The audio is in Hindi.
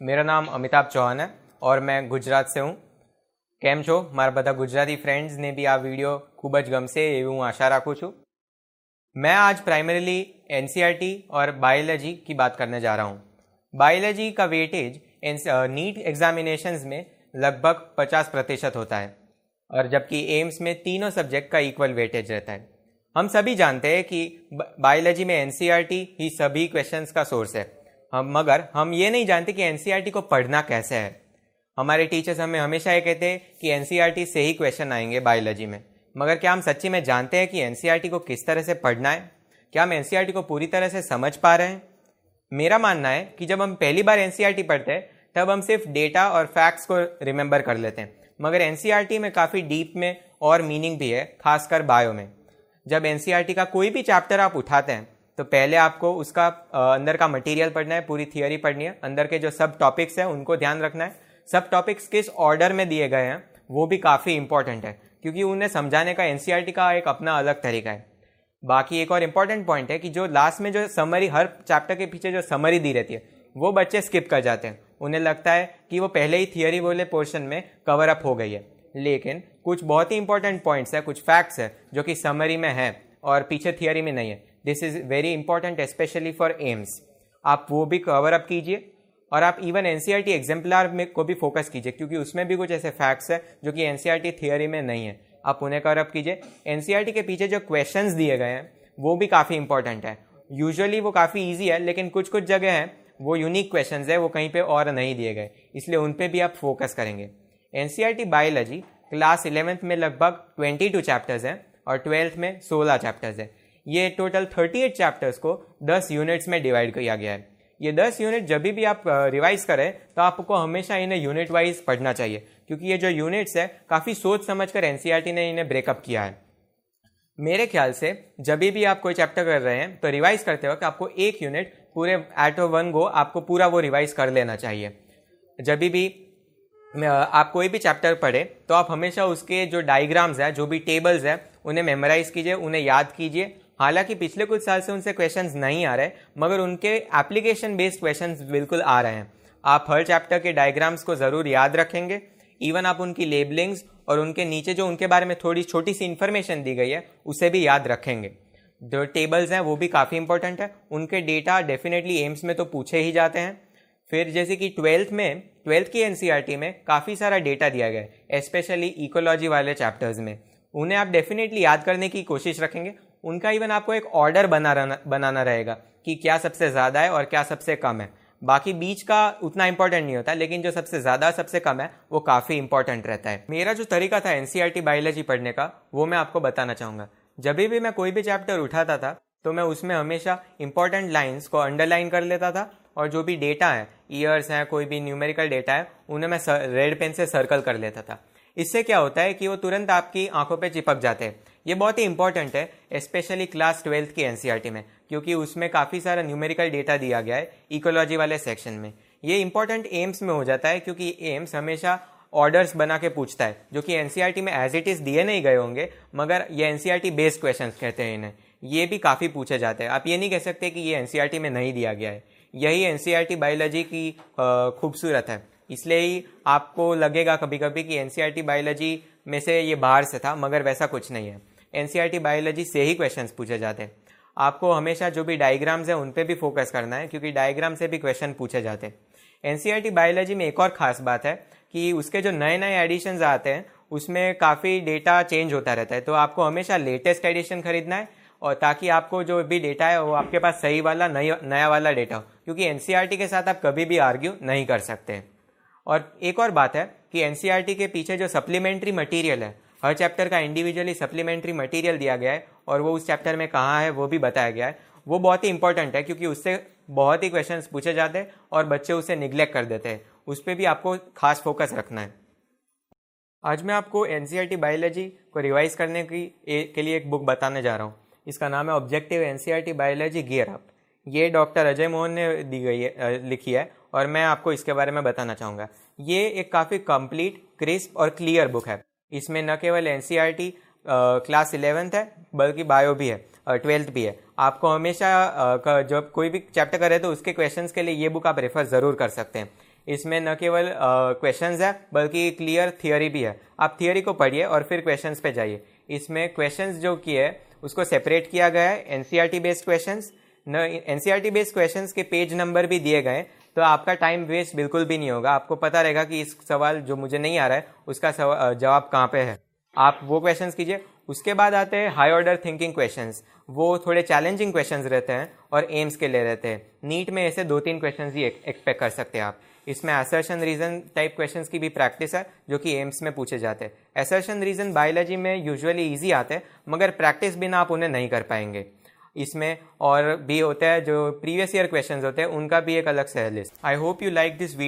मेरा નામ અમિતાભ ચૌહાણ है और मैं ગુજરાત से હું કેમ છો મારા બધા ગુજરાતી ફ્રેન્ડ્સને બી આ વિડીયો ખૂબ જ ગમશે એવી હું આશા રાખું છું मैं आज प्राइमरीली एनसीईआरटी और बायोलॉजी की बात करने जा रहा हूँ बायोलॉजी का वेटेज नीट एग्जामिनेशंस में लगभग 50 प्रतिशत होता है और जबकि एम्स में तीनों सब्जेक्ट का इक्वल वेटेज रहता है हम सभी जानते हैं कि बायोलॉजी में एनसीईआरटी ही सभी क्वेश्चंस का सोर्स है हम मगर हम ये नहीं जानते कि एनसीईआरटी को पढ़ना कैसे है। हमारे टीचर्स हमें हमेशा ये कहते हैं कि एनसीईआरटी से ही क्वेश्चन आएँगे बायोलॉजी में। मगर क्या हम सच्ची में जानते हैं कि एनसीईआरटी को किस तरह से पढ़ना है? क्या हम एनसीईआरटी को पूरी तरह से समझ पा रहे हैं? मेरा मानना है कि जब हम पहली बार एनसीईआरटी पढ़ते हैं, तब हम सिर्फ़ डेटा और फैक्ट्स को रिमेंबर कर लेते हैं। मगर एनसीईआरटी में काफ़ी डीप में और मीनिंग भी है, खासकर बायो में। जब एनसीईआरटी का कोई भी चैप्टर आप उठाते हैं तो पहले आपको उसका अंदर का मटेरियल पढ़ना है, पूरी थियोरी पढ़नी है। अंदर के जो सब टॉपिक्स हैं, उनको ध्यान रखना है। सब टॉपिक्स किस ऑर्डर में दिए गए हैं, वो भी काफ़ी इंपॉर्टेंट है, क्योंकि उन्हें समझाने का एनसीईआरटी का एक अपना अलग तरीका है। बाकी एक और इंपॉर्टेंट पॉइंट है कि जो लास्ट में जो समरी हर चैप्टर के पीछे जो समरी दी रहती है, वो बच्चे स्किप कर जाते हैं। उन्हें लगता है कि वो पहले ही थियोरी बोले पोर्शन में कवर अप हो गई है। लेकिन कुछ बहुत ही इंपॉर्टेंट पॉइंट्स है, कुछ फैक्ट्स है, जो कि समरी में है और पीछे थियोरी में नहीं है। This is very important specially for AIIMS आप वो भी कवर अप कीजिए और आप इवन एनसीईआरटी एग्जाम्पलर में को भी फोकस कीजिए, क्योंकि उसमें भी कुछ ऐसे फैक्ट्स हैं जो कि N C R T theory में नहीं है। आप उन्हें कवर अप कीजिए। एन सी आर टी के पीछे जो क्वेश्चन दिए गए हैं, वो भी काफ़ी इंपॉर्टेंट है। यूजुअली वो काफ़ी ईजी है, लेकिन कुछ कुछ जगह हैं, वो यूनिक क्वेश्चन है, वो कहीं पर और नहीं दिए गए। इसलिए उन पे भी आप फोकस करेंगे। N C R T biology class eleventh में लगभग 22 चैप्टर्स हैं और ट्वेल्थ में 16 चैप्टर्स हैं। ये टोटल 38 चैप्टर्स को 10 यूनिट्स में डिवाइड किया गया है। ये 10 यूनिट जब भी आप रिवाइज करें तो आपको हमेशा इन्हें यूनिट वाइज पढ़ना चाहिए। क्योंकि ये जो यूनिट्स है, काफ़ी सोच समझ कर एनसीईआरटी ने इन्हें ब्रेकअप किया है। मेरे ख्याल से, जब भी आप कोई चैप्टर कर रहे हैं तो रिवाइज करते वक्त आपको एक यूनिट पूरे एट वन गो आपको पूरा वो रिवाइज कर लेना चाहिए। जब भी आप कोई भी चैप्टर पढ़े तो आप हमेशा उसके जो डायग्राम्स हैं, जो भी टेबल्स हैं, उन्हें मेमोराइज कीजिए, उन्हें याद कीजिए हालाँकि पिछले कुछ साल से उनसे क्वेश्चन नहीं आ रहे, मगर उनके एप्लीकेशन बेस्ड क्वेश्चन बिल्कुल आ रहे हैं। आप हर चैप्टर के डायग्राम्स को ज़रूर याद रखेंगे। इवन आप उनकी लेबलिंग्स और उनके नीचे जो उनके बारे में थोड़ी छोटी सी इन्फॉर्मेशन दी गई है, उसे भी याद रखेंगे। जो टेबल्स हैं, वो भी काफ़ी इंपॉर्टेंट है। उनके डेटा डेफिनेटली एम्स में तो पूछे ही जाते हैं। फिर जैसे कि ट्वेल्थ में ट्वेल्थ की एनसीईआरटी में काफ़ी सारा डेटा दिया गया है स्पेशली इकोलॉजी वाले चैप्टर्स में। उन्हें आप डेफिनेटली याद करने की कोशिश रखेंगे। उनका इवन आपको एक ऑर्डर बना बनाना रहेगा कि क्या सबसे ज़्यादा है और क्या सबसे कम है। बाकी बीच का उतना इंपॉर्टेंट नहीं होता, लेकिन जो सबसे ज़्यादा सबसे कम है, वो काफ़ी इंपॉर्टेंट रहता है। मेरा जो तरीका था एनसीईआरटी बायोलॉजी पढ़ने का, वो मैं आपको बताना चाहूँगा। जब भी मैं कोई भी चैप्टर उठाता था तो मैं उसमें हमेशा इंपॉर्टेंट लाइन्स को अंडरलाइन कर लेता था और जो भी डेटा है ईयर्स हैं, कोई भी न्यूमेरिकल डेटा है, उन्हें मैं रेड पेन से सर्कल कर लेता था। इससे क्या होता है कि वो तुरंत आपकी आँखों पर चिपक जाते हैं। ये बहुत ही इंपॉर्टेंट है स्पेशली क्लास ट्वेल्थ की एनसीईआरटी में, क्योंकि उसमें काफ़ी सारा न्यूमेरिकल डेटा दिया गया है इकोलॉजी वाले सेक्शन में। ये इंपॉर्टेंट एम्स में हो जाता है, क्योंकि एम्स हमेशा ऑर्डर्स बना के पूछता है, जो कि एनसीईआरटी में एज इट इज़ दिए नहीं गए होंगे, मगर ये एनसीईआरटी बेस्ड क्वेश्चन कहते हैं इन्हें। ये भी काफ़ी पूछे जाते हैं। आप ये नहीं कह सकते कि ये एनसीईआरटी में नहीं दिया गया है। यही एनसीईआरटी बायोलॉजी की खूबसूरत है। इसलिए ही आपको लगेगा कभी कभी कि एनसीईआरटी बायोलॉजी में से ये बाहर से था, मगर वैसा कुछ नहीं है। एनसीईआरटी बायोलॉजी से ही क्वेश्चन पूछे जाते हैं। आपको हमेशा जो भी डायग्राम्स हैं, उन पर भी फोकस करना है, क्योंकि डायग्राम से भी क्वेश्चन पूछे जाते हैं। एनसीईआरटी बायोलॉजी में एक और खास बात है कि उसके जो नए नए एडिशन आते हैं, उसमें काफ़ी डेटा चेंज होता रहता है। तो आपको हमेशा लेटेस्ट एडिशन खरीदना है, और ताकि आपको जो भी डेटा है, वो आपके पास सही वाला नया नया वाला डेटा हो। क्योंकि एनसीईआरटी के साथ आप कभी भी आर्ग्यू नहीं कर सकते और एक और बात है कि एनसीईआरटी के पीछे जो सप्लीमेंट्री मटेरियल है हर चैप्टर का इंडिविजुअली सप्लीमेंट्री मटेरियल दिया गया है और वो उस चैप्टर में कहाँ है वो भी बताया गया है। वो बहुत ही इंपॉर्टेंट है क्योंकि उससे बहुत ही क्वेश्चन पूछे जाते हैं और बच्चे उसे निग्लेक्ट कर देते हैं। उस पर भी आपको खास फोकस रखना है। आज मैं आपको एन बायोलॉजी को रिवाइज करने की ए, के लिए एक बुक बताने जा रहा हूँ। इसका नाम है objective an biology gear up ये डॉक्टर अजय मोहन ने दी गई है लिखी है और मैं आपको इसके बारे में बताना चाहूँगा। ये एक काफ़ी कंप्लीट क्रिस्प और क्लियर बुक है। इसमें न केवल एन क्लास इलेवेंथ है, बल्कि बायो भी है ट्वेल्थ भी है। आपको हमेशा जब कोई भी चैप्टर करे तो उसके क्वेश्चन के लिए ये बुक आप रेफर ज़रूर कर सकते हैं। इसमें न केवल क्वेश्चंस है, बल्कि क्लियर थियोरी भी है। आप थियोरी को पढ़िए और फिर क्वेश्चंस पे जाइए। इसमें क्वेश्चंस जो किए, उसको सेपरेट किया गया है एनसीईआरटी बेस्ड क्वेश्चंस न एनसीईआरटी बेस्ड क्वेश्चंस के पेज नंबर भी दिए गए तो आपका टाइम वेस्ट बिल्कुल भी नहीं होगा। आपको पता रहेगा कि इस सवाल जो मुझे नहीं आ रहा है, उसका जवाब कहाँ पे है। आप वो क्वेश्चंस कीजिए। उसके बाद आते हैं हाई ऑर्डर थिंकिंग क्वेश्चंस वो थोड़े चैलेंजिंग क्वेश्चंस रहते हैं और एम्स के लिए रहते हैं। नीट में ऐसे दो तीन क्वेश्चंस ही एक्सपेक्ट कर सकते हैं आप। इसमें असर्शन रीजन टाइप क्वेश्चंस की भी प्रैक्टिस है, जो कि एम्स में पूछे जाते हैं। असर्शन रीजन बायोलॉजी में यूजुअली इजी आते हैं, मगर प्रैक्टिस बिना आप उन्हें नहीं कर पाएँगे। इसमें, और भी होता है जो प्रीवियस ईयर क्वेश्चंस होते हैं, उनका भी एक अलग सहलिस्ट I hope you like this video